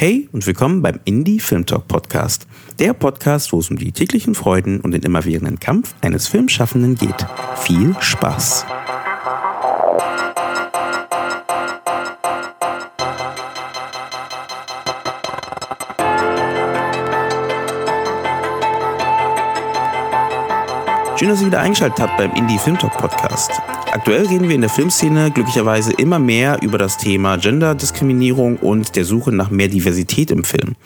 Hey und willkommen beim Indie Film Talk Podcast. Der Podcast, wo es um die täglichen Freuden und den immerwährenden Kampf eines Filmschaffenden geht. Viel Spaß! Schön, dass ihr wieder eingeschaltet habt beim Indie Film Talk Podcast. Aktuell reden wir in der Filmszene glücklicherweise immer mehr über das Thema Genderdiskriminierung und der Suche nach mehr Diversität im Film.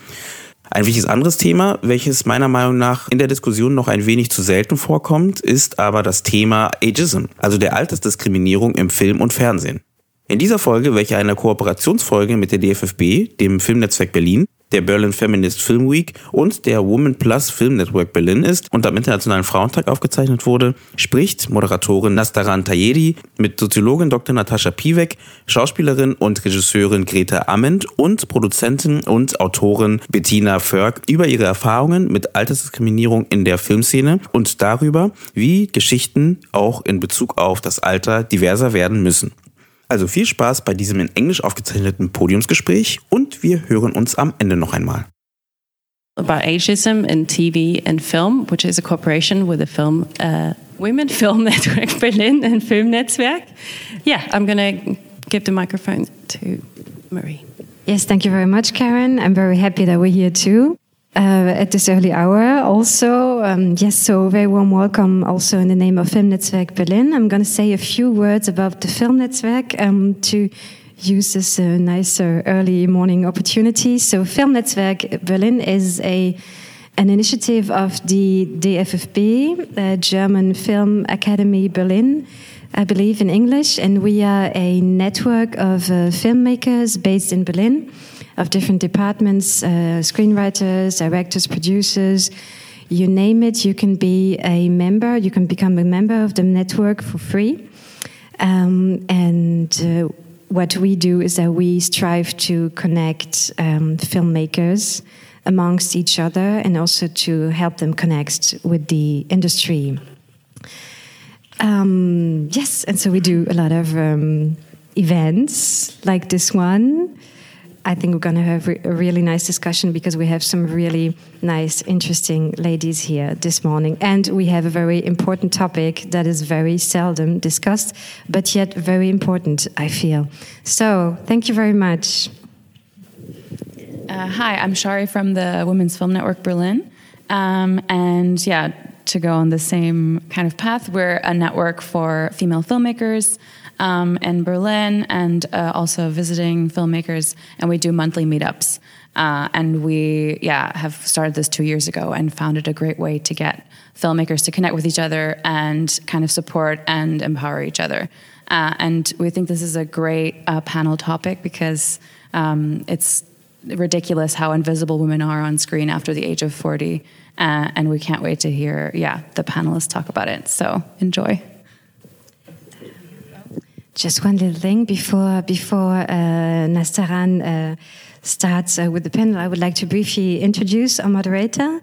Ein wichtiges anderes Thema, welches meiner Meinung nach in der Diskussion noch ein wenig zu selten vorkommt, ist aber das Thema Ageism, also der Altersdiskriminierung im Film und Fernsehen. In dieser Folge, welche eine Kooperationsfolge mit der DFFB, dem Filmnetzwerk Berlin, der Berlin Feminist Film Week und der Woman Plus Film Network Berlin ist und am Internationalen Frauentag aufgezeichnet wurde, spricht Moderatorin Nastaran Tayedi mit Soziologin Dr. Natascha Piwek, Schauspielerin und Regisseurin Greta Ament und Produzentin und Autorin Bettina Förg über ihre Erfahrungen mit Altersdiskriminierung in der Filmszene und darüber, wie Geschichten auch in Bezug auf das Alter diverser werden müssen. Also viel Spaß bei diesem in Englisch aufgezeichneten Podiumsgespräch und wir hören uns am Ende noch einmal. About ageism in TV and film, which is a cooperation with the film uh, Women Film Network Berlin and Filmnetzwerk. Yeah, I'm going to give the microphone to Marie. Yes, thank you very much, Karen. I'm very happy that we're here too. uh, at this early hour. Also, um, yes, so very warm welcome also in the name of Filmnetzwerk Berlin. I'm going to say a few words about the Filmnetzwerk um, to use this uh, nice uh, early morning opportunity. So, Filmnetzwerk Berlin is a an initiative of the DFFB, the German Film Academy Berlin. I believe in English, and we are a network of uh, filmmakers based in Berlin of different departments uh, screenwriters, directors, producers. You name it, you can be a member, you can become a member of the network for free. Um, and uh, what we do is that we strive to connect um, filmmakers amongst each other and also to help them connect with the industry. Um, yes, and so we do a lot of um, events like this one. I think we're going to have a really nice discussion because we have some really nice, interesting ladies here this morning. And we have a very important topic that is very seldom discussed, but yet very important, I feel. So, thank you very much. Uh, hi, I'm Shari from the Women's Film Network Berlin. Um, and yeah, to go on the same kind of path, we're a network for female filmmakers um, in Berlin and uh, also visiting filmmakers, and we do monthly meetups. Uh, and we, yeah, have started this two years ago and found it a great way to get filmmakers to connect with each other and kind of support and empower each other. Uh, and we think this is a great uh, panel topic because um, it's ridiculous how invisible women are on screen after the age of 40. Uh, and we can't wait to hear, yeah, the panelists talk about it. So enjoy. Just one little thing before before uh, Nastaran uh, starts uh, with the panel. I would like to briefly introduce our moderator,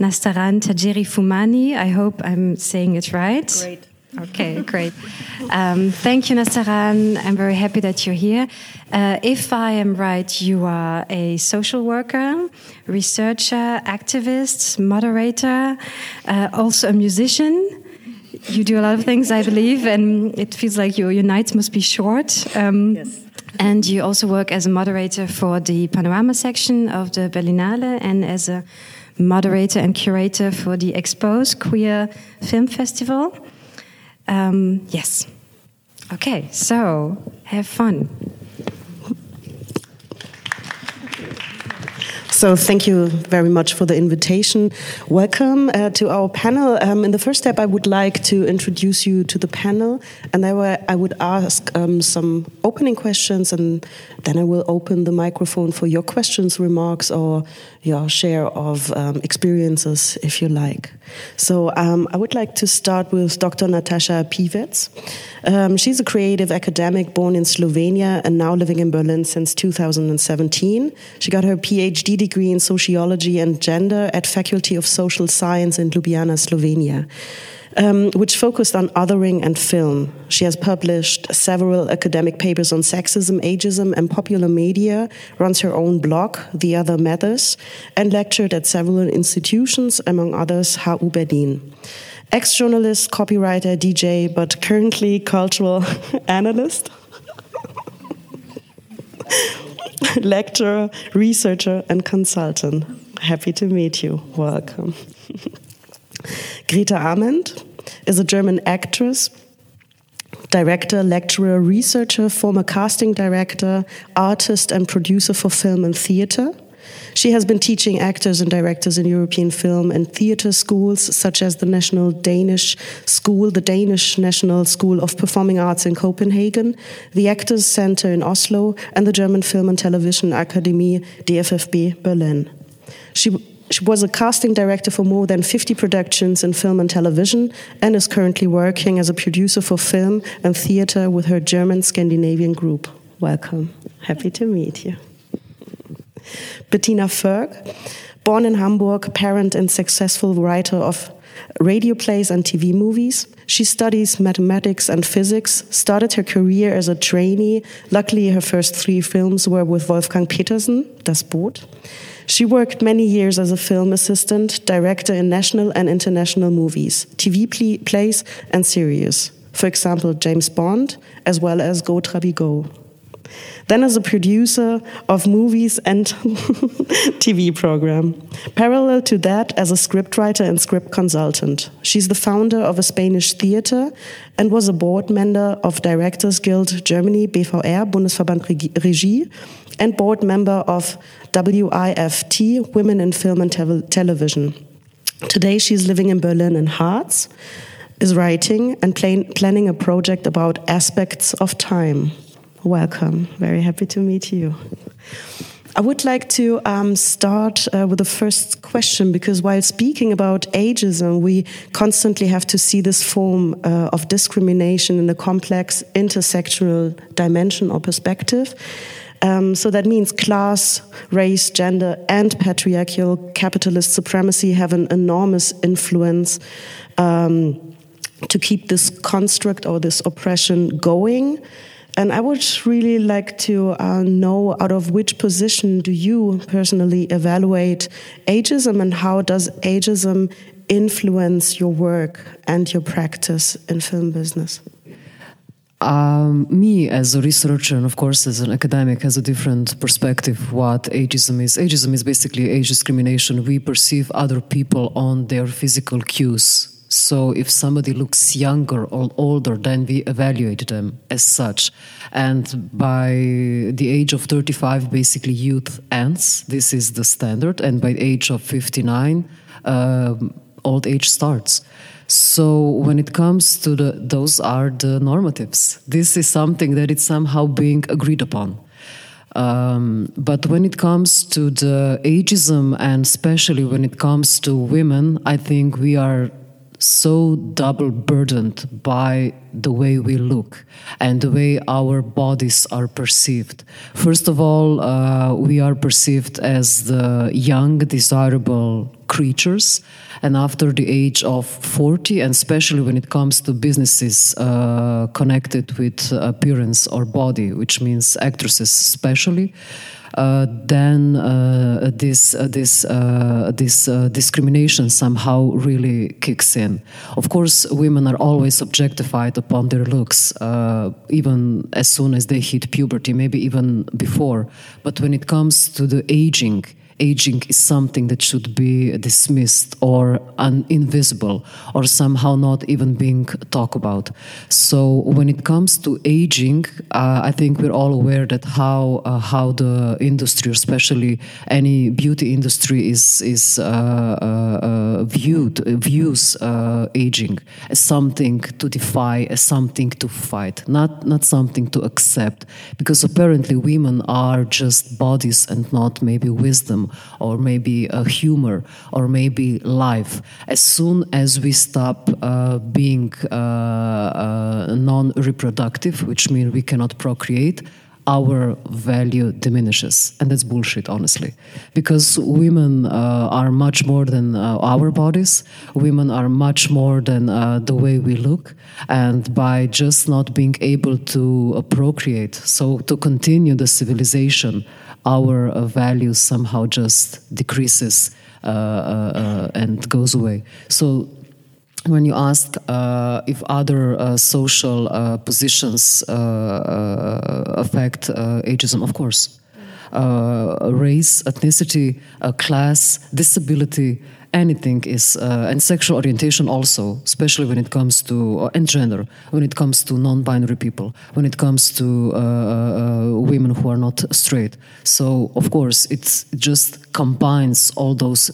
Nastaran Tajiri Fumani. I hope I'm saying it right. Great. Okay, great. Um, thank you, Nastaran. I'm very happy that you're here. Uh, if I am right, you are a social worker, researcher, activist, moderator, uh, also a musician you do a lot of things, I believe, and it feels like your, your nights must be short. Um, yes. And you also work as a moderator for the Panorama section of the Berlinale and as a moderator and curator for the Xposed Queer Film Festival. Um, yes. Okay, so have fun. So thank you very much for the invitation. Welcome uh, to our panel. Um, in the first step, I would like to introduce you to the panel, and I, I would ask um, some opening questions, and then I will open the microphone for your questions, remarks, or your share of um, experiences, if you like. So um, I would like to start with Dr. Natasha Piwec. Um, she's a creative academic born in Slovenia and now living in Berlin since 2017. She got her PhD degree in sociology and gender at Faculty of Social Science in Ljubljana, Slovenia um, which focused on othering and film. She has published several academic papers on sexism, ageism, and popular media, runs her own blog, The Other Matters, and lectured at several institutions, among others, HU Berlin. Ex journalist, copywriter, DJ, but currently cultural analyst. lecturer, researcher, and consultant. Happy to meet you. Welcome. Greta Arment is a German actress, director, lecturer, researcher, former casting director, artist, and producer for film and theater. She has been teaching actors and directors in European film and theater schools, such as the National Danish School, the Danish National School of Performing Arts in Copenhagen, the Actors Center in Oslo, and the German Film and Television Academy, DFFB Berlin. She she was a casting director for more than 50 productions in film and television and is currently working as a producer for film and theater with her German Scandinavian group. Welcome. Happy to meet you. Bettina Förg, born in Hamburg, parent and successful writer of radio plays and TV movies. She studies mathematics and physics, started her career as a trainee. Luckily, her first three films were with Wolfgang Petersen, Das Boot. She worked many years as a film assistant, director in national and international movies, TV plays, and series. For example, James Bond, as well as Go Trabi Go. Then as a producer of movies and TV program. Parallel to that, as a scriptwriter and script consultant. She's the founder of a Spanish theater and was a board member of Directors Guild Germany, BVR, Bundesverband Regie, and board member of WIFT, Women in Film and Te Television. Today she's living in Berlin and Harz, is writing and plan planning a project about aspects of time. Welcome. Very happy to meet you. I would like to um, start uh, with the first question because while speaking about ageism, we constantly have to see this form uh, of discrimination in a complex intersectional dimension or perspective. Um, so that means class, race, gender, and patriarchal capitalist supremacy have an enormous influence um, to keep this construct or this oppression going. And I would really like to uh, know out of which position do you personally evaluate ageism and how does ageism influence your work and your practice in film business? Um, me as a researcher and of course as an academic has a different perspective what ageism is. Ageism is basically age discrimination. We perceive other people on their physical cues so if somebody looks younger or older then we evaluate them as such and by the age of 35 basically youth ends this is the standard and by the age of 59 uh, old age starts so when it comes to the, those are the normatives. This is something that is somehow being agreed upon. Um, but when it comes to the ageism, and especially when it comes to women, I think we are so double burdened by the way we look and the way our bodies are perceived. First of all, uh, we are perceived as the young, desirable creatures. And after the age of 40, and especially when it comes to businesses uh, connected with appearance or body, which means actresses especially, then uh, this uh, this uh, this uh, discrimination somehow really kicks in. Of course, women are always objectified upon their looks, even as soon as they hit puberty, maybe even before. But when it comes to the aging, aging is something that should be dismissed or un- invisible or somehow not even being talked about. So when it comes to aging, uh, I think we're all aware that how uh, how the industry, especially any beauty industry, is is uh, uh, uh viewed views uh, aging as something to defy, as something to fight, not not something to accept, because apparently women are just bodies and not maybe wisdom or maybe humor or maybe life. As soon as we stop uh, being uh, uh, non reproductive, which means we cannot procreate, our value diminishes. And that's bullshit, honestly. Because women uh, are much more than uh, our bodies, women are much more than uh, the way we look. And by just not being able to uh, procreate, so to continue the civilization, our uh, value somehow just decreases. Uh, and goes away. So when you ask uh, if other uh, social uh, positions uh, uh, affect uh, ageism, of course. race, ethnicity, class, disability, anything is, uh, and sexual orientation also, especially when it comes to, and gender, when it comes to non binary people, when it comes to uh, uh, women who are not straight. So, of course, it just combines all those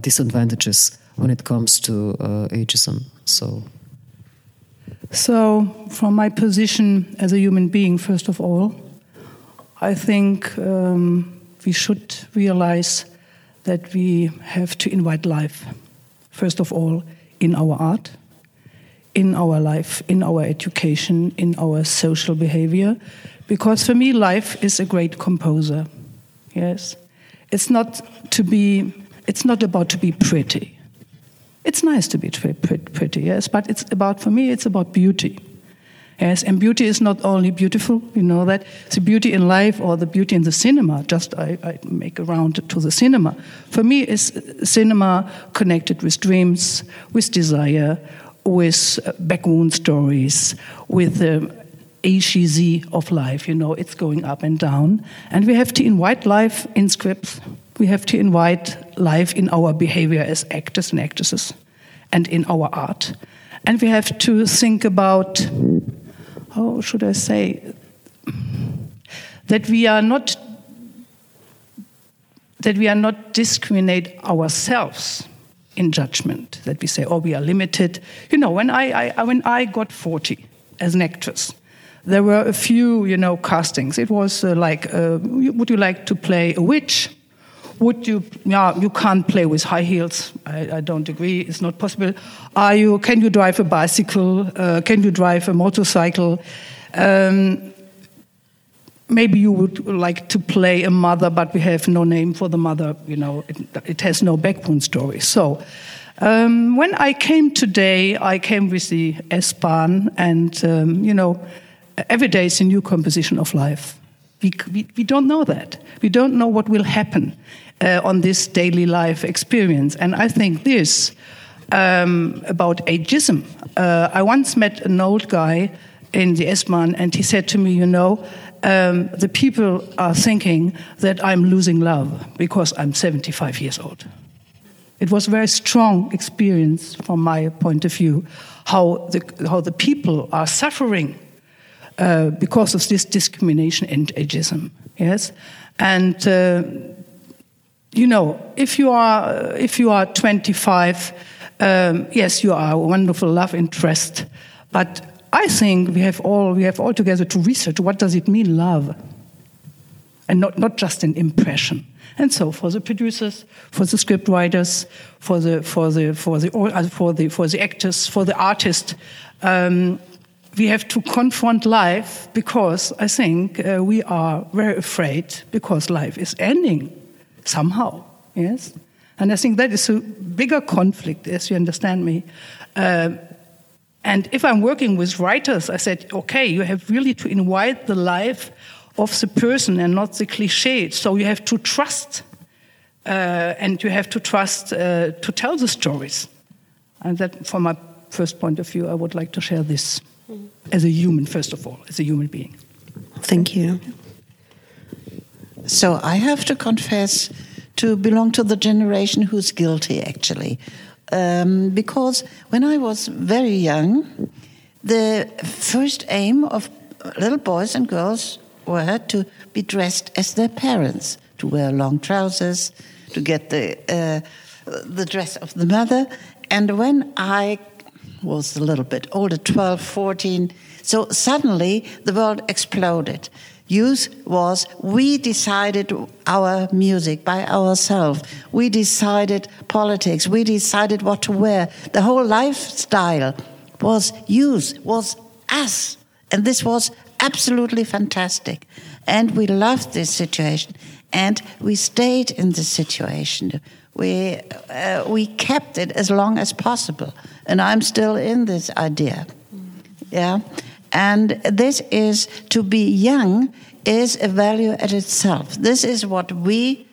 disadvantages when it comes to uh, ageism. So. So, from my position as a human being, first of all, I think um, we should realize that we have to invite life, first of all, in our art, in our life, in our education, in our social behavior. Because for me, life is a great composer. Yes. It's not to be, it's not about to be pretty. It's nice to be pretty, yes, but it's about, for me, it's about beauty. Yes, and beauty is not only beautiful, you know that. It's the beauty in life or the beauty in the cinema. Just I, I make a round to the cinema. For me, is uh, cinema connected with dreams, with desire, with uh, backwound stories, with um, the ACZ of life. You know, it's going up and down. And we have to invite life in scripts we have to invite life in our behavior as actors and actresses and in our art. And we have to think about, how should I say, that we are not that we are not discriminate ourselves in judgment that we say oh we are limited. You know when i, I when i got 40 as an actress there were a few you know castings. It was uh, like uh, would you like to play a witch would you yeah you can't play with high heels. I, I don't agree. It's not possible. Are you can you drive a bicycle? Uh, can you drive a motorcycle? Um, maybe you would like to play a mother but we have no name for the mother you know it, it has no backbone story. So um, when i came today i came with the s-bahn and um, you know every day is a new composition of life we, we, don't know that. We don't know what will happen uh, on this daily life experience. And I think this um, about ageism. Uh, I once met an old guy in the S-Bahn, and he said to me, You know, um, the people are thinking that I'm losing love because I'm 75 years old. It was a very strong experience from my point of view how the, how the people are suffering uh, because of this discrimination and ageism. Yes, and uh, you know, if you are if you are 25, um, yes, you are a wonderful love interest, but I think we have all we have all together to research what does it mean love, and not not just an impression. And so, for the producers, for the script writers, for the for the for the uh, for the for the actors, for the artist, um, we have to confront life because I think uh, we are very afraid because life is ending somehow. Yes, and I think that is a bigger conflict, as you understand me. Uh, and if I'm working with writers, I said, okay, you have really to invite the life of the person and not the cliche. So you have to trust, uh, and you have to trust uh, to tell the stories. And that, from my first point of view, I would like to share this as a human, first of all, as a human being. Thank you. So I have to confess to belong to the generation who's guilty, actually. Um, because when I was very young, the first aim of little boys and girls were to be dressed as their parents, to wear long trousers, to get the uh, the dress of the mother. And when I was a little bit older, 12, 14. So suddenly the world exploded. Youth was, we decided our music by ourselves. We decided politics. We decided what to wear. The whole lifestyle was youth, was us. And this was absolutely fantastic. And we loved this situation. And we stayed in this situation. We, uh, we kept it as long as possible. And I'm still in this idea. Yeah. And this is to be young is a value at itself. This is what we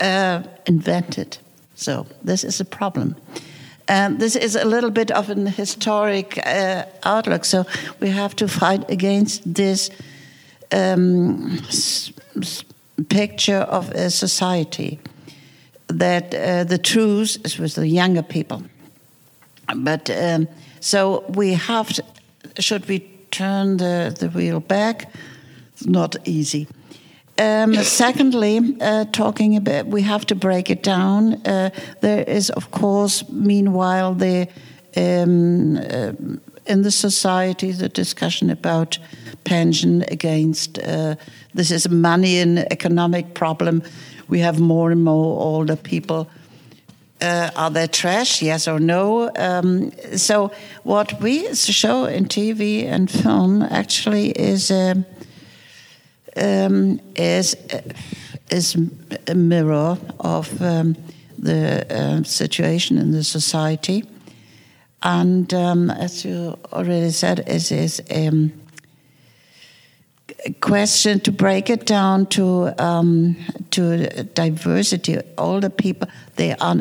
uh, invented. So this is a problem. And this is a little bit of an historic uh, outlook. So we have to fight against this um, picture of a society that uh, the truth is with the younger people. But um, so we have to, should we turn the, the wheel back? It's not easy. Um, secondly, uh, talking about, we have to break it down. Uh, there is, of course, meanwhile, the um, uh, in the society the discussion about pension against uh, this is a money and economic problem. We have more and more older people. Uh, are they trash? Yes or no? Um, so what we show in TV and film actually is. Um, um, is is a mirror of um, the uh, situation in the society, and um, as you already said, it is um, a question to break it down to um, to diversity. All the people they are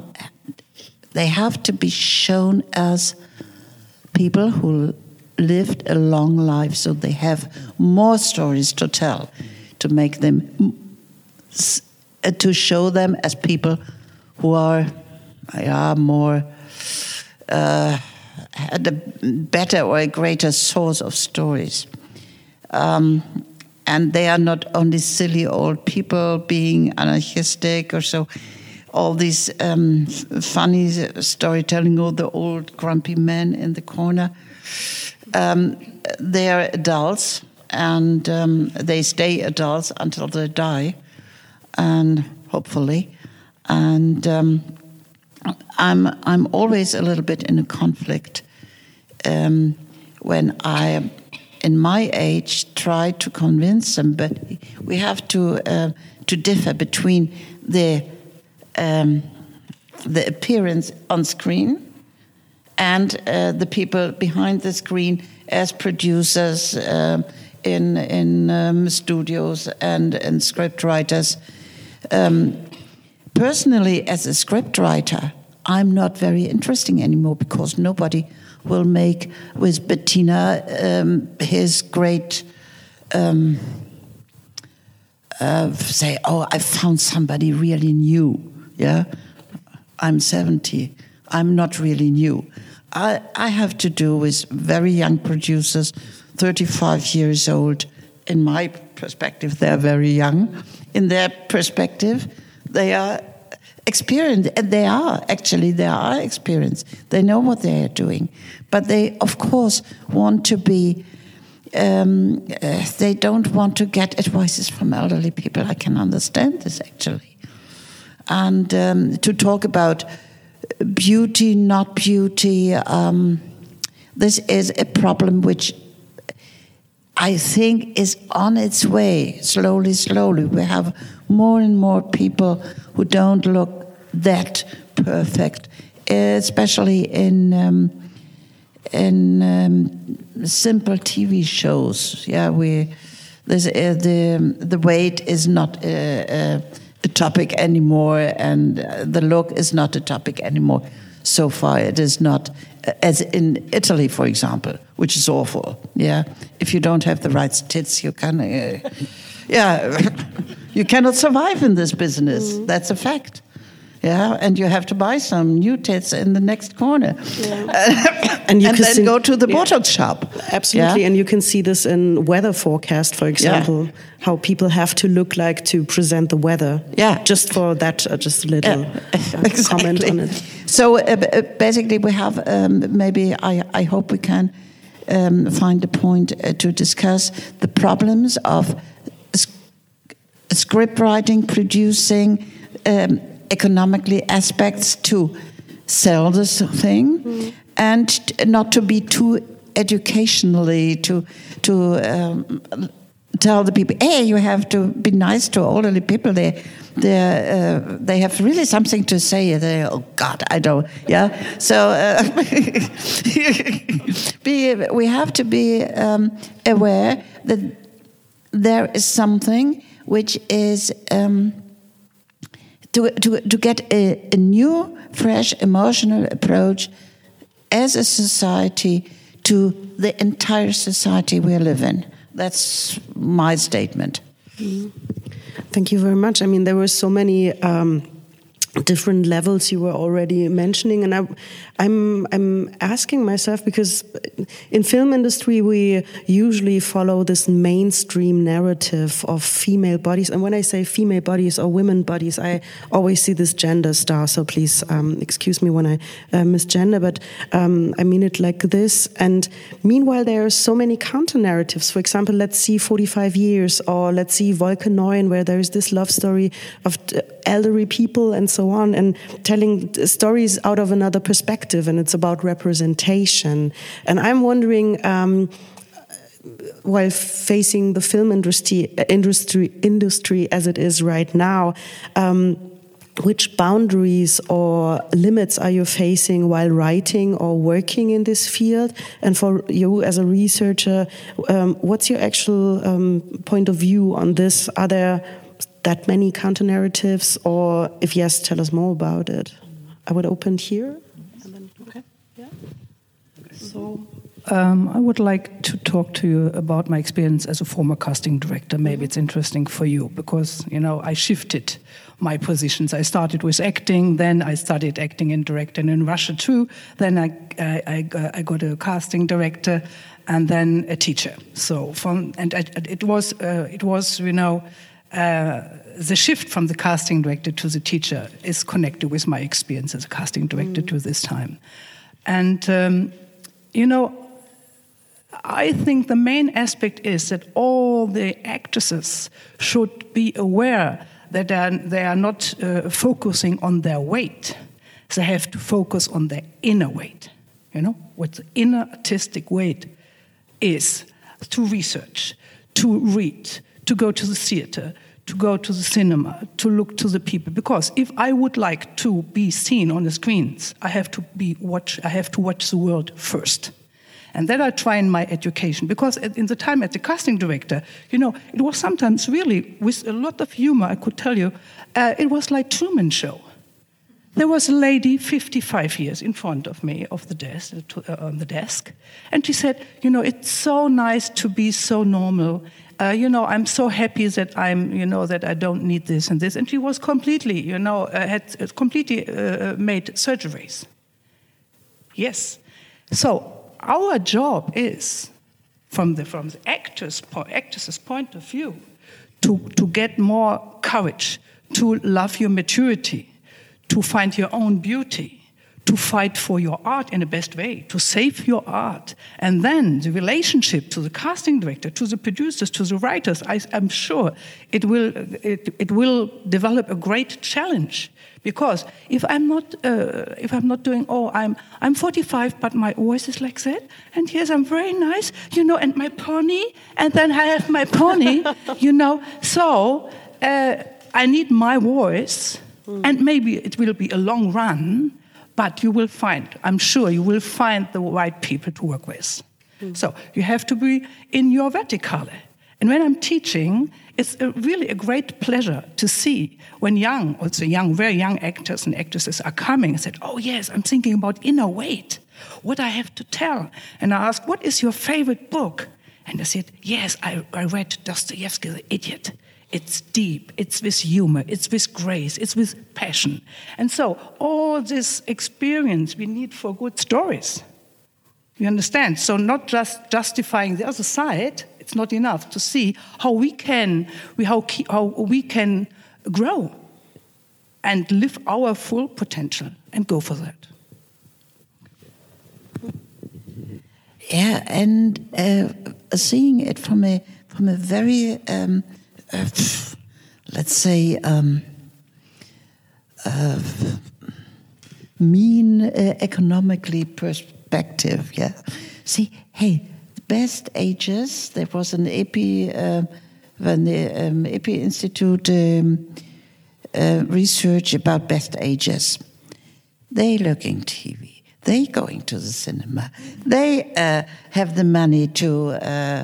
they have to be shown as people who lived a long life, so they have more stories to tell, to make them, to show them as people who are, are more, uh, had a better or a greater source of stories. Um, and they are not only silly old people being anarchistic or so. All these um, funny storytelling or the old grumpy men in the corner. Um, they are adults and um, they stay adults until they die, and hopefully, and um, I'm I'm always a little bit in a conflict um, when I, in my age, try to convince them, but we have to uh, to differ between the um, the appearance on screen and uh, the people behind the screen as producers uh, in in um, studios and and script writers. Um, personally, as a script writer, I'm not very interesting anymore because nobody will make with Bettina um, his great. Um, uh, say, oh, I found somebody really new. Yeah, I'm 70. I'm not really new. I, I have to do with very young producers, 35 years old. In my perspective, they're very young. In their perspective, they are experienced. And they are, actually, they are experienced. They know what they are doing. But they, of course, want to be. Um, uh, they don't want to get advices from elderly people. I can understand this actually. And um, to talk about beauty, not beauty. Um, this is a problem which I think is on its way, slowly, slowly. We have more and more people who don't look that perfect, especially in um, in um, simple TV shows. Yeah, we this, uh, the the weight is not. Uh, uh, a topic anymore, and the look is not a topic anymore. So far, it is not, as in Italy, for example, which is awful. Yeah, if you don't have the right tits, you can, uh, yeah, you cannot survive in this business. Mm. That's a fact. Yeah, and you have to buy some new tits in the next corner, yeah. and, you and then see, go to the yeah. Botox shop. Absolutely, yeah? and you can see this in weather forecast, for example, how people have to look like to present the weather. Yeah, just for that, uh, just a little exactly. comment on it. So uh, basically, we have um, maybe I, I hope we can um, find a point uh, to discuss the problems of script writing, producing. Um, economically aspects to sell this thing mm. and not to be too educationally to to um, tell the people, hey, you have to be nice to elderly people. They they uh, they have really something to say. They oh God, I don't yeah. So uh, be, we have to be um, aware that there is something which is. Um, to, to, to get a, a new, fresh emotional approach as a society to the entire society we live in. That's my statement. Thank you very much. I mean, there were so many um, different levels you were already mentioning, and I, I'm I'm asking myself because in film industry we usually follow this mainstream narrative of female bodies, and when I say female bodies or women bodies, I always see this gender star. So please um, excuse me when I uh, misgender, but um, I mean it like this. And meanwhile, there are so many counter narratives. For example, let's see 45 years, or let's see Wolke 9, where there is this love story of elderly people and so on, and telling stories out of another perspective and it's about representation. And I'm wondering. Um, while facing the film industry, industry, industry as it is right now, um, which boundaries or limits are you facing while writing or working in this field? And for you as a researcher, um, what's your actual um, point of view on this? Are there that many counter narratives, or if yes, tell us more about it? I would open here. Then, okay. Yeah. So, um, I would like to talk to you about my experience as a former casting director. Maybe it's interesting for you because, you know, I shifted my positions. I started with acting, then I studied acting and directing in Russia too. Then I, I, I, I got a casting director and then a teacher. So, from, and I, it was, uh, it was, you know, uh, the shift from the casting director to the teacher is connected with my experience as a casting director mm. to this time. And um, you know, I think the main aspect is that all the actresses should be aware that they are not uh, focusing on their weight. They have to focus on their inner weight. You know, what the inner artistic weight is to research, to read, to go to the theater, to go to the cinema, to look to the people. Because if I would like to be seen on the screens, I have to be watch. I have to watch the world first. And then I try in my education. Because in the time as the casting director, you know, it was sometimes really, with a lot of humor, I could tell you, uh, it was like Truman Show. There was a lady, 55 years, in front of me, of the desk, uh, on the desk, and she said, "You know, it's so nice to be so normal uh, you know, I'm so happy that I'm, you know, that I don't need this and this. And she was completely, you know, uh, had uh, completely uh, made surgeries. Yes. So our job is, from the from the actor's point, actress's point of view, to to get more courage, to love your maturity, to find your own beauty to fight for your art in the best way, to save your art. And then the relationship to the casting director, to the producers, to the writers, I, am sure it will, it, it will develop a great challenge. Because if I'm not, uh, if I'm not doing, oh, I'm, I'm 45, but my voice is like that, and yes, I'm very nice, you know, and my pony, and then I have my pony, you know. So uh, I need my voice, mm. and maybe it will be a long run, but you will find, I'm sure you will find the right people to work with. Mm. So you have to be in your verticale. And when I'm teaching, it's a really a great pleasure to see when young, also young, very young actors and actresses are coming and said, "Oh yes, I'm thinking about inner weight, what I have to tell." And I ask, "What is your favorite book?" And they said, "Yes, I, I read Dostoevsky, The Idiot." It's deep, it's with humor, it's with grace, it's with passion. And so, all this experience we need for good stories. You understand? So, not just justifying the other side, it's not enough to see how we can, we how, how we can grow and live our full potential and go for that. Yeah, and uh, seeing it from a from a very um, uh, let's say, um, uh, mean uh, economically perspective. Yeah. See, hey, the best ages. There was an EPI, uh, when the um, EPI Institute um, uh, research about best ages. They looking TV. They going to the cinema. They uh, have the money to uh,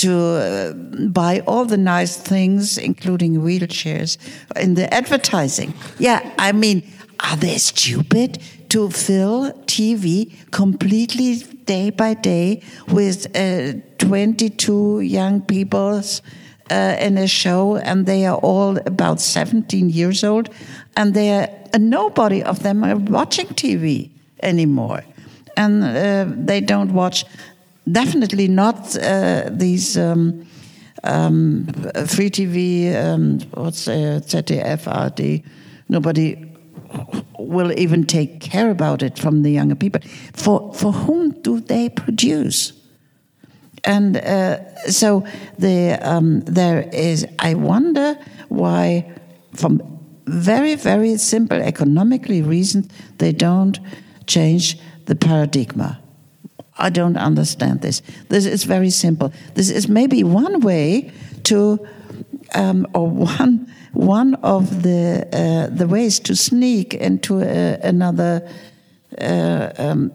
to uh, buy all the nice things, including wheelchairs, in the advertising. Yeah, I mean, are they stupid to fill TV completely day by day with uh, 22 young people uh, in a show, and they are all about 17 years old, and they are, nobody of them are watching TV anymore, and uh, they don't watch. Definitely not uh, these um, um, free TV. Um, what's uh, ZDF, ARD? Nobody will even take care about it from the younger people. For for whom do they produce? And uh, so the, um, there is. I wonder why, from very very simple economically reasons, they don't change the paradigm. I don't understand this. This is very simple. This is maybe one way to, um, or one one of the uh, the ways to sneak into uh, another uh, um,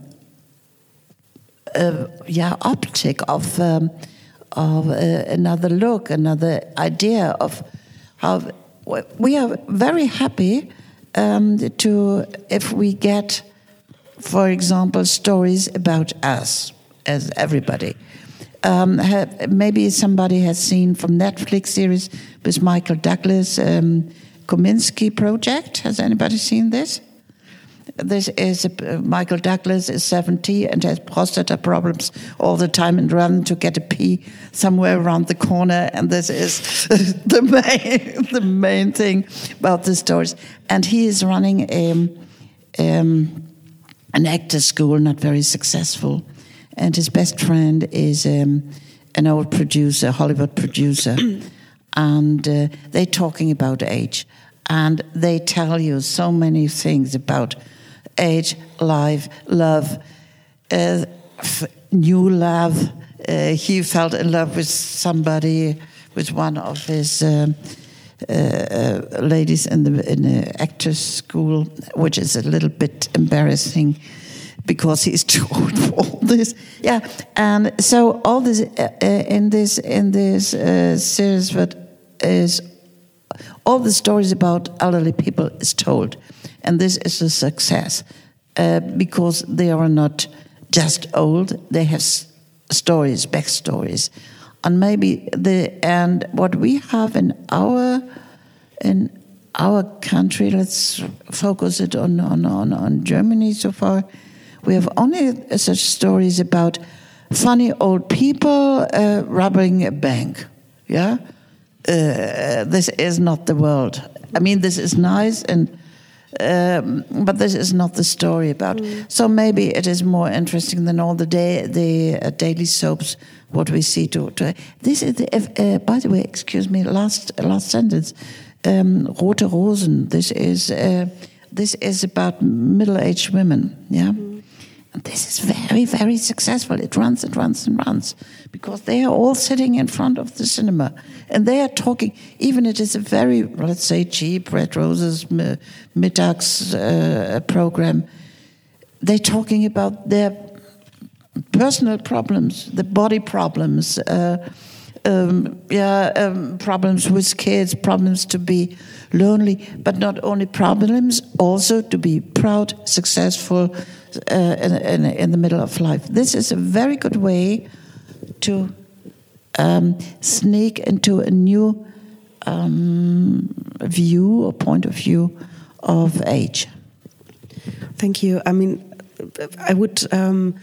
uh, yeah optic of um, of uh, another look, another idea of how we are very happy um, to if we get, for example, stories about us as everybody. Um, have, maybe somebody has seen from Netflix series with Michael Douglas, um, Kominsky Project. Has anybody seen this? This is uh, Michael Douglas is 70 and has prostate problems all the time and run to get a pee somewhere around the corner. And this is the main the main thing about the stories. And he is running a, um, an actor school, not very successful and his best friend is um, an old producer, Hollywood producer, and uh, they're talking about age, and they tell you so many things about age, life, love, uh, new love. Uh, he fell in love with somebody, with one of his. Um, uh, uh, ladies in the in the actors school, which is a little bit embarrassing because he's too old for all this. Yeah, and so all this uh, uh, in this in this uh, series, is all the stories about elderly people is told, and this is a success uh, because they are not just old; they have stories, backstories, and maybe the and what we have in our in our country. Let's focus it on on on, on Germany so far we have only such stories about funny old people uh, robbing a bank. Yeah, uh, this is not the world. I mean, this is nice and. Um, but this is not the story about. Mm. So maybe it is more interesting than all the day the uh, daily soaps. What we see to, to this is. The, uh, by the way, excuse me. Last last sentence. Um, Rote Rosen. This is uh, this is about middle aged women. Yeah. Mm. And this is very, very successful. It runs and runs and runs because they are all sitting in front of the cinema and they are talking. Even it is a very, let's say, cheap Red Roses Mittags uh, program. They're talking about their personal problems, the body problems. Uh, um, yeah, um, problems with kids, problems to be lonely, but not only problems, also to be proud, successful uh, in, in, in, the middle of life. This is a very good way to um, sneak into a new um, view or point of view of age. Thank you. I mean, I would um,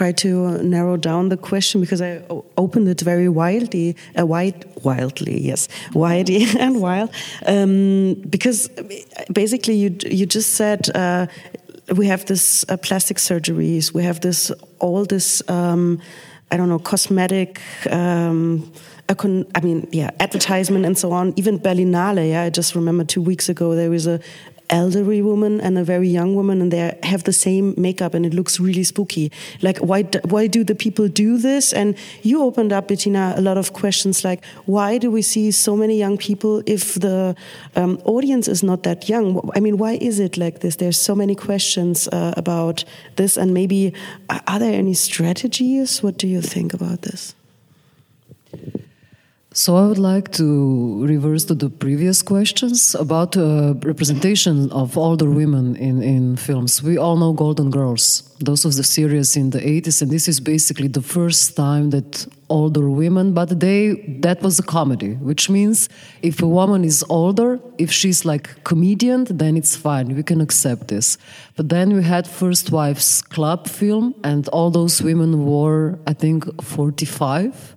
try to narrow down the question because I opened it very wildly, uh, wide, wildly, yes, widely and wild, um, because basically you you just said uh, we have this uh, plastic surgeries, we have this all this um, I don't know cosmetic. Um, I mean, yeah, advertisement and so on. Even Berlinale. Yeah, I just remember two weeks ago there was a elderly woman and a very young woman, and they have the same makeup, and it looks really spooky. Like, why do, why do the people do this? And you opened up, Bettina, a lot of questions like, why do we see so many young people if the um, audience is not that young? I mean, why is it like this? There's so many questions uh, about this, and maybe are there any strategies? What do you think about this? So I would like to reverse to the previous questions about uh, representation of older women in, in films. We all know Golden Girls, those of the series in the 80s, and this is basically the first time that older women, but they that was a comedy, which means if a woman is older, if she's like comedian, then it's fine, we can accept this. But then we had First Wives Club film, and all those women were, I think, 45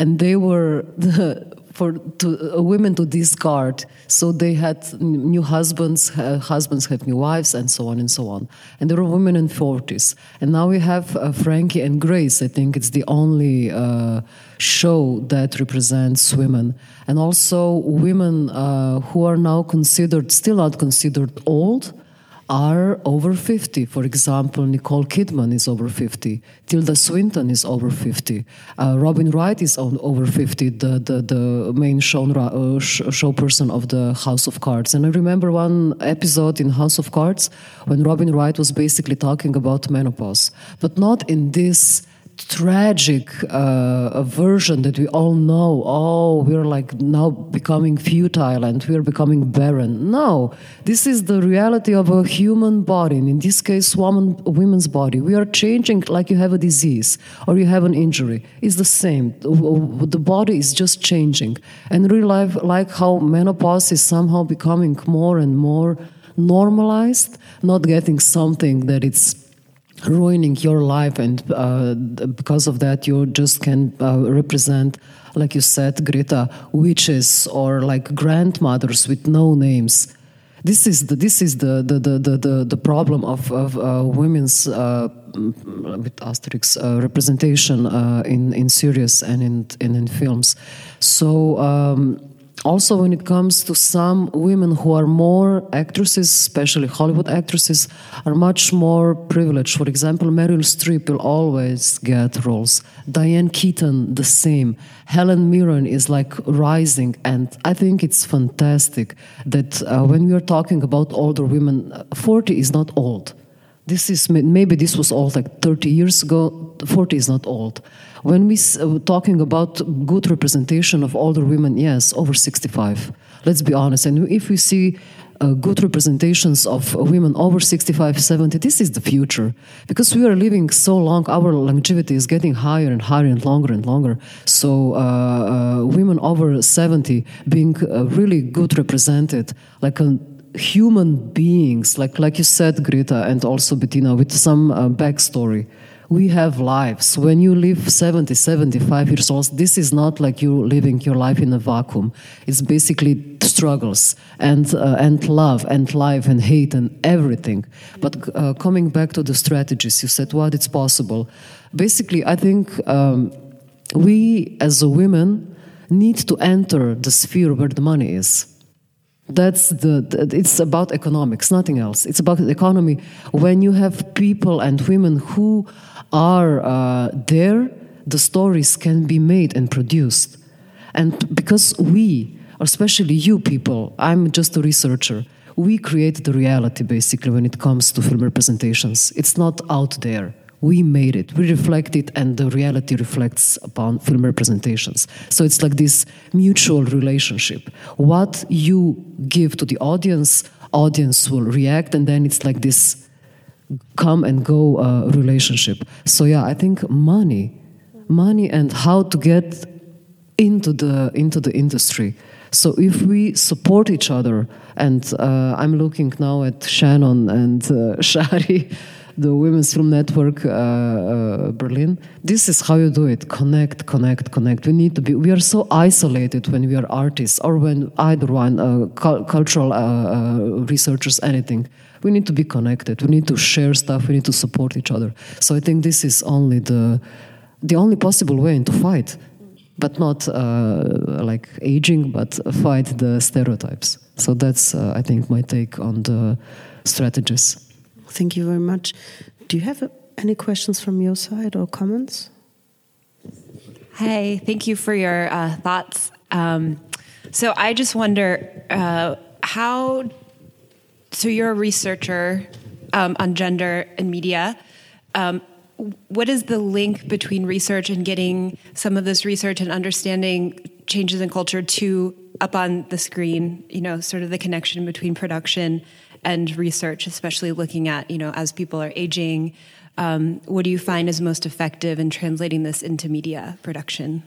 and they were the, for to, uh, women to discard. So they had new husbands, uh, husbands had new wives, and so on and so on. And there were women in 40s. And now we have uh, Frankie and Grace. I think it's the only uh, show that represents women. And also women uh, who are now considered, still not considered old, are over 50. For example, Nicole Kidman is over 50. Tilda Swinton is over 50. Uh, Robin Wright is on, over 50, the, the, the main show, uh, show person of the House of Cards. And I remember one episode in House of Cards when Robin Wright was basically talking about menopause, but not in this tragic uh, version that we all know. Oh we're like now becoming futile and we're becoming barren. No this is the reality of a human body. And in this case woman women's body. We are changing like you have a disease or you have an injury. It's the same. The body is just changing. And real life like how menopause is somehow becoming more and more normalized not getting something that it's ruining your life and uh, because of that you just can uh, represent like you said greta witches or like grandmothers with no names. This is the this is the the the the, the problem of of uh, women's uh, with asterix uh, representation uh, in in series and in in films. So um, also when it comes to some women who are more actresses especially hollywood actresses are much more privileged. For example meryl streep will always get roles. Diane keaton the same. Helen mirren is like rising and i think it's fantastic that uh, when we are talking about older women 40 is not old. This is maybe this was old like 30 years ago. 40 is not old when we uh, talking about good representation of older women, yes, over 65. Let's be honest. And if we see uh, good representations of women over 65, 70, this is the future. Because we are living so long, our longevity is getting higher and higher and longer and longer. So, uh, uh, women over 70 being uh, really good represented, like human beings, like, like you said, Greta, and also Bettina, with some uh, backstory we have lives. When you live 70, 75 years old, this is not like you living your life in a vacuum. It's basically struggles and, uh, and love and life and hate and everything. But uh, coming back to the strategies, you said what it's possible. Basically, I think um, we as a women need to enter the sphere where the money is that's the, it's about economics nothing else it's about the economy when you have people and women who are uh, there, the stories can be made and produced. And because we, especially you people, I'm just a researcher, we create the reality basically when it comes to film representations. It's not out there. We made it, we reflect it, and the reality reflects upon film representations. So it's like this mutual relationship. What you give to the audience, audience will react, and then it's like this come and go uh, relationship. So yeah, I think money, money, and how to get into the into the industry. So if we support each other, and uh, I'm looking now at Shannon and uh, Shari, the Women's Film Network uh, uh, Berlin. This is how you do it: connect, connect, connect. We need to be. We are so isolated when we are artists, or when either one, uh, cu cultural researchers, anything we need to be connected we need to share stuff we need to support each other so i think this is only the the only possible way to fight but not uh, like aging, but fight the stereotypes. So that's, uh, I think, my take on the strategies. Thank you very much. Do you have any questions from your side or comments? Hi, thank you for your uh, thoughts. Um, so I just wonder uh, how. So you're a researcher um, on gender and media. Um, what is the link between research and getting some of this research and understanding changes in culture to up on the screen? You know, sort of the connection between production and research, especially looking at you know as people are aging. Um, what do you find is most effective in translating this into media production?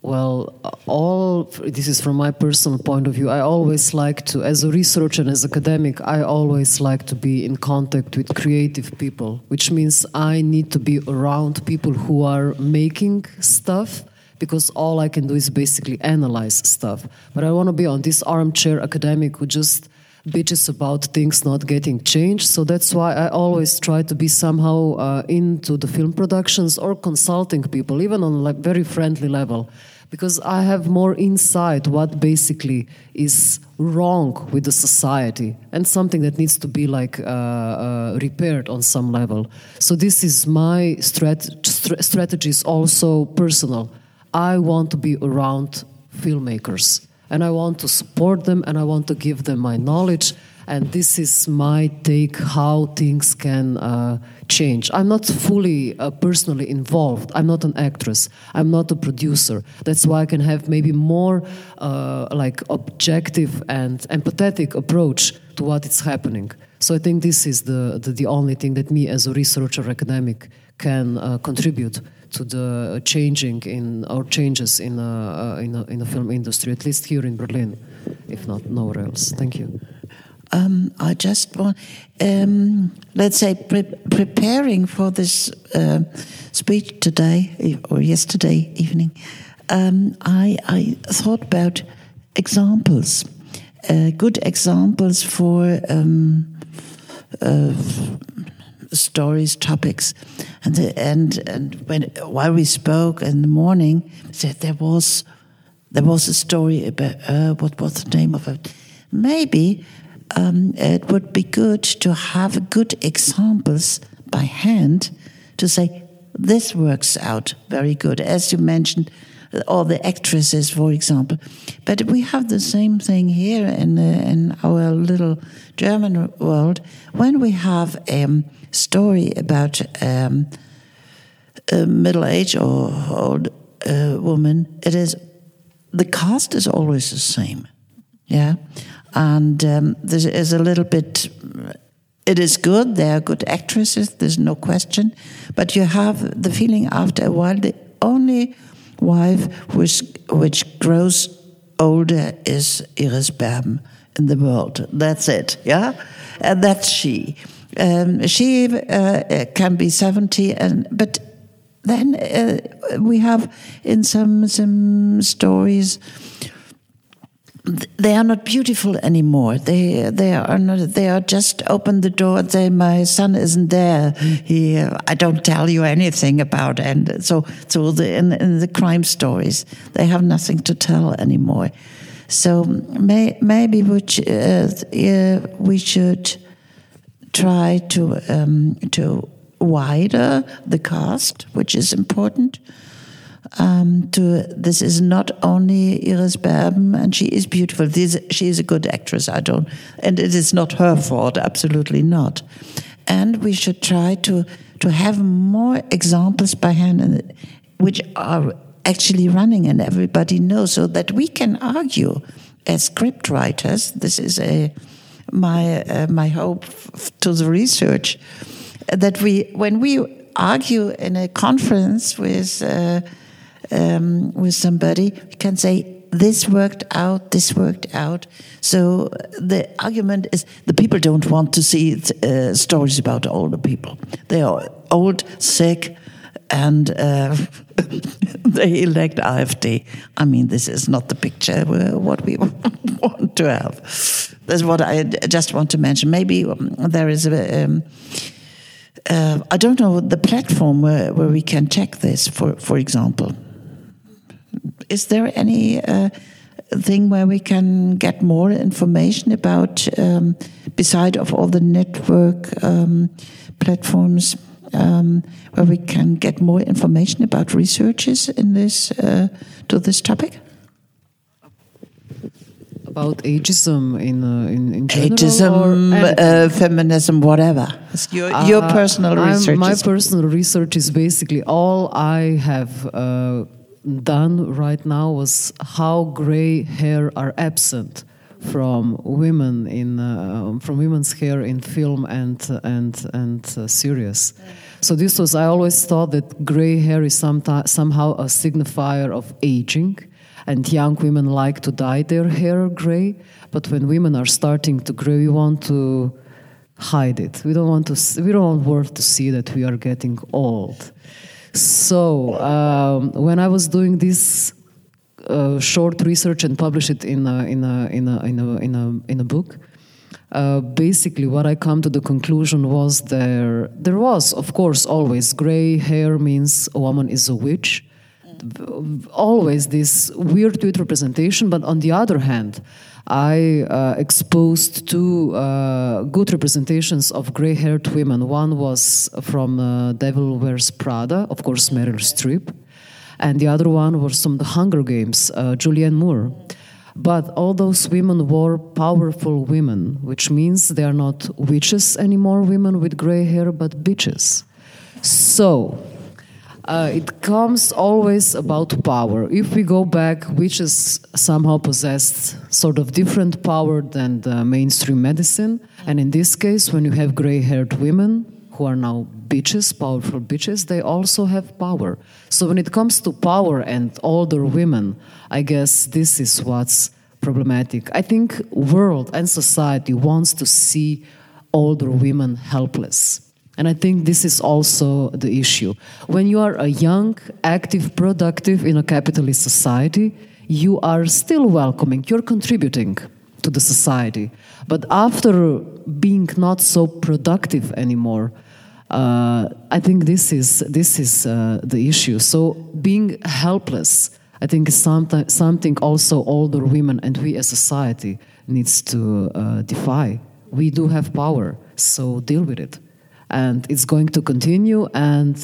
Well, all this is from my personal point of view. I always like to, as a researcher and as academic, I always like to be in contact with creative people, which means I need to be around people who are making stuff because all I can do is basically analyze stuff. But I want to be on this armchair academic who just bitches about things not getting changed. So that's why I always try to be somehow uh, into the film productions or consulting people, even on a very friendly level, because I have more insight what basically is wrong with the society and something that needs to be like uh, uh, repaired on some level. So this is my strat- st- strategy is also personal. I want to be around filmmakers and I want to support them and I want to give them my knowledge. And this is my take how things can uh, change. I'm not fully uh, personally involved. I'm not an actress. I'm not a producer. That's why I can have maybe more uh, like objective and empathetic approach to what is happening. So I think this is the, the, the only thing that me as a researcher academic can uh, contribute to the changing in or changes in uh, in, a, in the film industry, at least here in Berlin, if not nowhere else. Thank you. Um, I just want, um, let's say, pre preparing for this uh, speech today or yesterday evening, um, I, I thought about examples, uh, good examples for um, uh, stories, topics, and the, and and when while we spoke in the morning, said there was there was a story about uh, what was the name of it? Maybe um, it would be good to have good examples by hand to say this works out very good, as you mentioned. All the actresses, for example, but we have the same thing here in in our little German world when we have um, story about um, a middle aged or old uh, woman, it is the cast is always the same. Yeah. And um, there is a little bit, it is good, they are good actresses, there's no question. But you have the feeling after a while, the only wife which, which grows older is Iris Berben in the world. That's it, yeah? And that's she. Um, she uh, can be 70, and but then uh, we have in some some stories they are not beautiful anymore. They they are not. They are just open the door and say, "My son isn't there. He, I don't tell you anything about." And so, so the, in, in the crime stories, they have nothing to tell anymore. So may, maybe we, uh, we should try to um, to wider the cast, which is important. Um, to this is not only Iris Berben, and she is beautiful. This, she is a good actress. I don't, and it is not her fault. Absolutely not. And we should try to to have more examples by hand, which are actually running, and everybody knows, so that we can argue as script writers. This is a my uh, my hope to the research that we when we argue in a conference with uh, um, with somebody, we can say this worked out, this worked out. So the argument is the people don't want to see uh, stories about older people. They are old, sick, and uh, they elect AfD. I mean, this is not the picture what we want to have. That's what I just want to mention. Maybe um, there is a. Um, uh, I don't know the platform where, where we can check this. For for example, is there any uh, thing where we can get more information about, um, beside of all the network um, platforms, um, where we can get more information about researches in this uh, to this topic? About ageism in uh, in, in general, Ageism, uh, feminism, whatever. Your, your Uh, personal I'm- research. My is- personal research is basically all I have uh, done right now was how gray hair are absent from women in uh, from women's hair in film and and and uh, series. So this was I always thought that gray hair is somehow a signifier of aging and young women like to dye their hair gray but when women are starting to gray we want to hide it we don't want to we don't want world to see that we are getting old so um, when i was doing this uh, short research and publish it in a, in a, in a, in a, in a, in a book uh, basically what i come to the conclusion was there there was of course always gray hair means a woman is a witch. Always this weird representation but on the other hand i uh, exposed two uh, good representations of gray-haired women. One was from uh, devil wears prada of course meryl streep. And the other one was from the hunger games uh, julianne moore. But all those women were powerful women which means they are not witches anymore women with gray hair but bitches. So uh, it comes always about power. If we go back, witches somehow possessed sort of different power than the mainstream medicine. And in this case, when you have gray haired women who are now bitches, powerful bitches, they also have power. So when it comes to power and older women, I guess this is what's problematic. I think world and society wants to see older women helpless. And I think this is also the issue. When you are a young, active, productive in a capitalist society, you are still welcoming, you're contributing to the society. But after being not so productive anymore, uh, I think this is, this is uh, the issue. So being helpless, I think, is something also older women and we as a society needs to uh, defy. We do have power, so deal with it and it's going to continue. And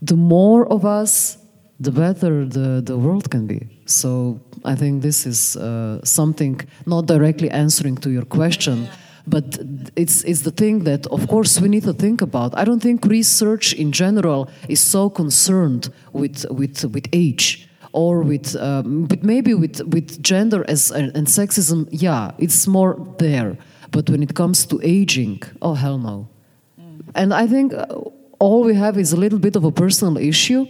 the more of us the better the, the world can be. So i think this is uh, something not directly answering to your question but it's, it's the thing that of course we need to think about. I don't think research in general is so concerned with, with, with age or with, um, but maybe with, with gender as and sexism. Yeah it's more there. But when it comes to aging oh hell no and I think uh, all we have is a little bit of a personal issue.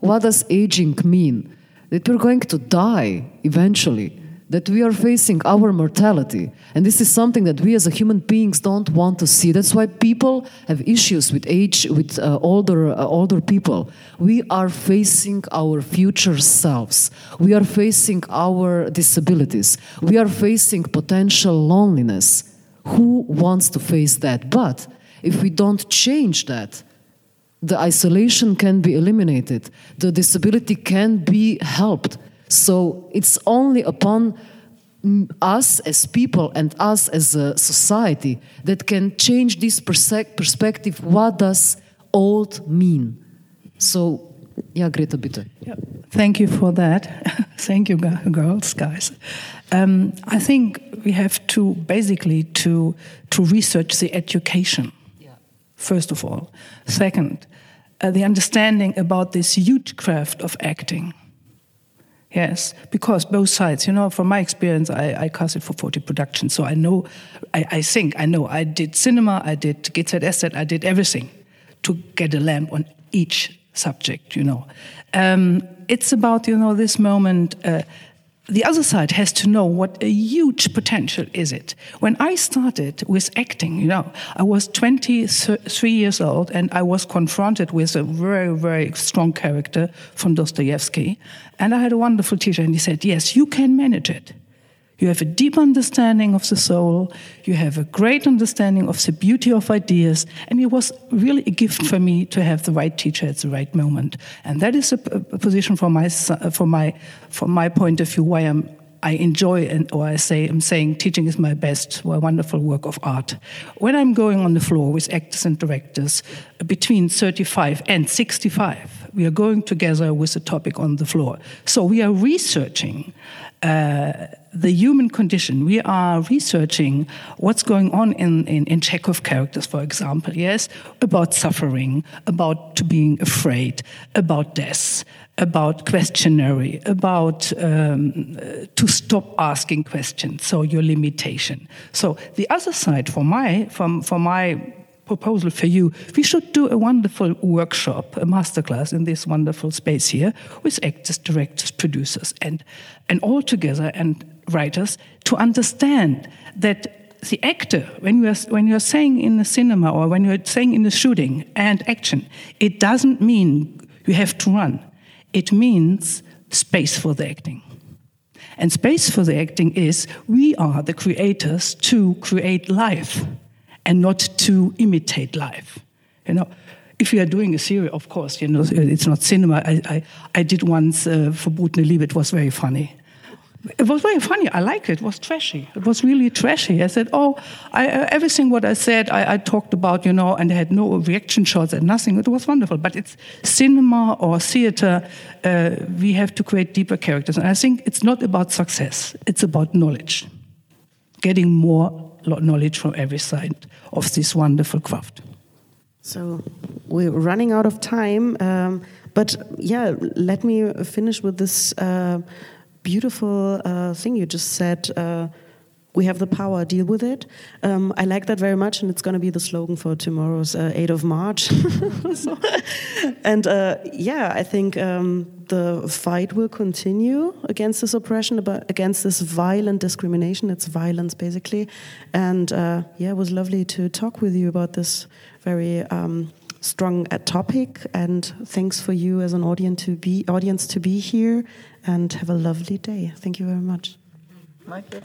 What does aging mean? That we're going to die eventually, that we are facing our mortality. And this is something that we as human beings don't want to see. That's why people have issues with age, with uh, older, uh, older people. We are facing our future selves. We are facing our disabilities. We are facing potential loneliness. Who wants to face that? But if we don't change that, the isolation can be eliminated, the disability can be helped. So it's only upon us as people and us as a society that can change this perspective. What does old mean? So, yeah, Greta, bitte. Yeah, thank you for that. thank you, girls, guys. Um, I think we have to basically to to research the education first of all. Second, uh, the understanding about this huge craft of acting. Yes, because both sides, you know, from my experience, I, I casted for 40 productions, so I know, I, I think, I know, I did cinema, I did GZSZ, I did everything to get a lamp on each subject, you know. Um, it's about, you know, this moment. Uh, the other side has to know what a huge potential is it. When I started with acting, you know, I was 23 years old and I was confronted with a very, very strong character from Dostoevsky. And I had a wonderful teacher and he said, yes, you can manage it. You have a deep understanding of the soul. You have a great understanding of the beauty of ideas. And it was really a gift for me to have the right teacher at the right moment. And that is a, a position from my, uh, from my, from my point of view why I'm, I enjoy and or I say I'm saying teaching is my best, a wonderful work of art. When I'm going on the floor with actors and directors between 35 and 65, we are going together with a topic on the floor. So we are researching uh, the human condition. We are researching what's going on in, in, in Chekhov characters, for example, yes, about suffering, about to being afraid, about death, about questionary, about um, to stop asking questions, so your limitation. So the other side for my, from, for my proposal for you. We should do a wonderful workshop, a masterclass in this wonderful space here with actors, directors, producers, and, and all together and writers to understand that the actor, when you, are, when you are saying in the cinema or when you're saying in the shooting and action, it doesn't mean you have to run. It means space for the acting. And space for the acting is we are the creators to create life and not to imitate life. You know, if you are doing a series, of course, you know, it's not cinema. I, I, I did once uh, Verbotene Liebe. It was very funny. It was very funny. I liked it. It was trashy. It was really trashy. I said, "Oh, I, uh, everything what I said, I, I, talked about, you know, and I had no reaction shots and nothing. It was wonderful. But it's cinema or theater. Uh, we have to create deeper characters, and I think it's not about success. It's about knowledge, getting more knowledge from every side of this wonderful craft. So we're running out of time, um, but yeah, let me finish with this uh, beautiful uh, thing you just said. Uh, we have the power, deal with it. Um, I like that very much, and it's going to be the slogan for tomorrow's uh, 8th of March. so, and uh, yeah, I think um, the fight will continue against this oppression, against this violent discrimination. It's violence, basically. And uh, yeah, it was lovely to talk with you about this very. Um, strong uh, topic and thanks for you as an audience to be audience to be here and have a lovely day thank you very much Michael.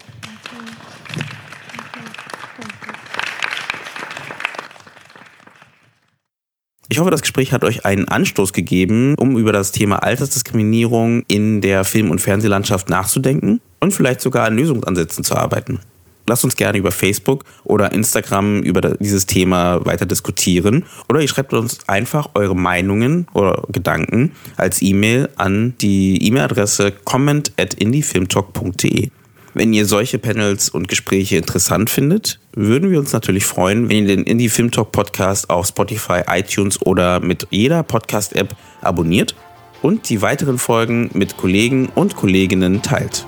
Ich hoffe, das Gespräch hat euch einen Anstoß gegeben, um über das Thema Altersdiskriminierung in der Film- und Fernsehlandschaft nachzudenken und vielleicht sogar an Lösungsansätzen zu arbeiten. Lasst uns gerne über Facebook oder Instagram über dieses Thema weiter diskutieren oder ihr schreibt uns einfach eure Meinungen oder Gedanken als E-Mail an die E-Mail-Adresse comment at indiefilmtalk.de. Wenn ihr solche Panels und Gespräche interessant findet, würden wir uns natürlich freuen, wenn ihr den Indie Film Talk Podcast auf Spotify, iTunes oder mit jeder Podcast-App abonniert und die weiteren Folgen mit Kollegen und Kolleginnen teilt.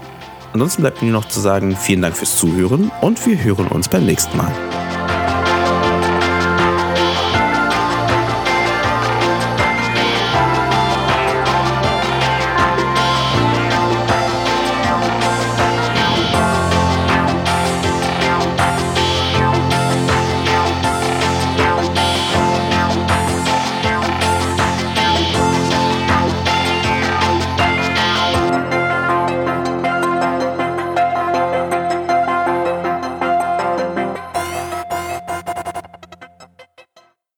Ansonsten bleibt mir noch zu sagen, vielen Dank fürs Zuhören und wir hören uns beim nächsten Mal.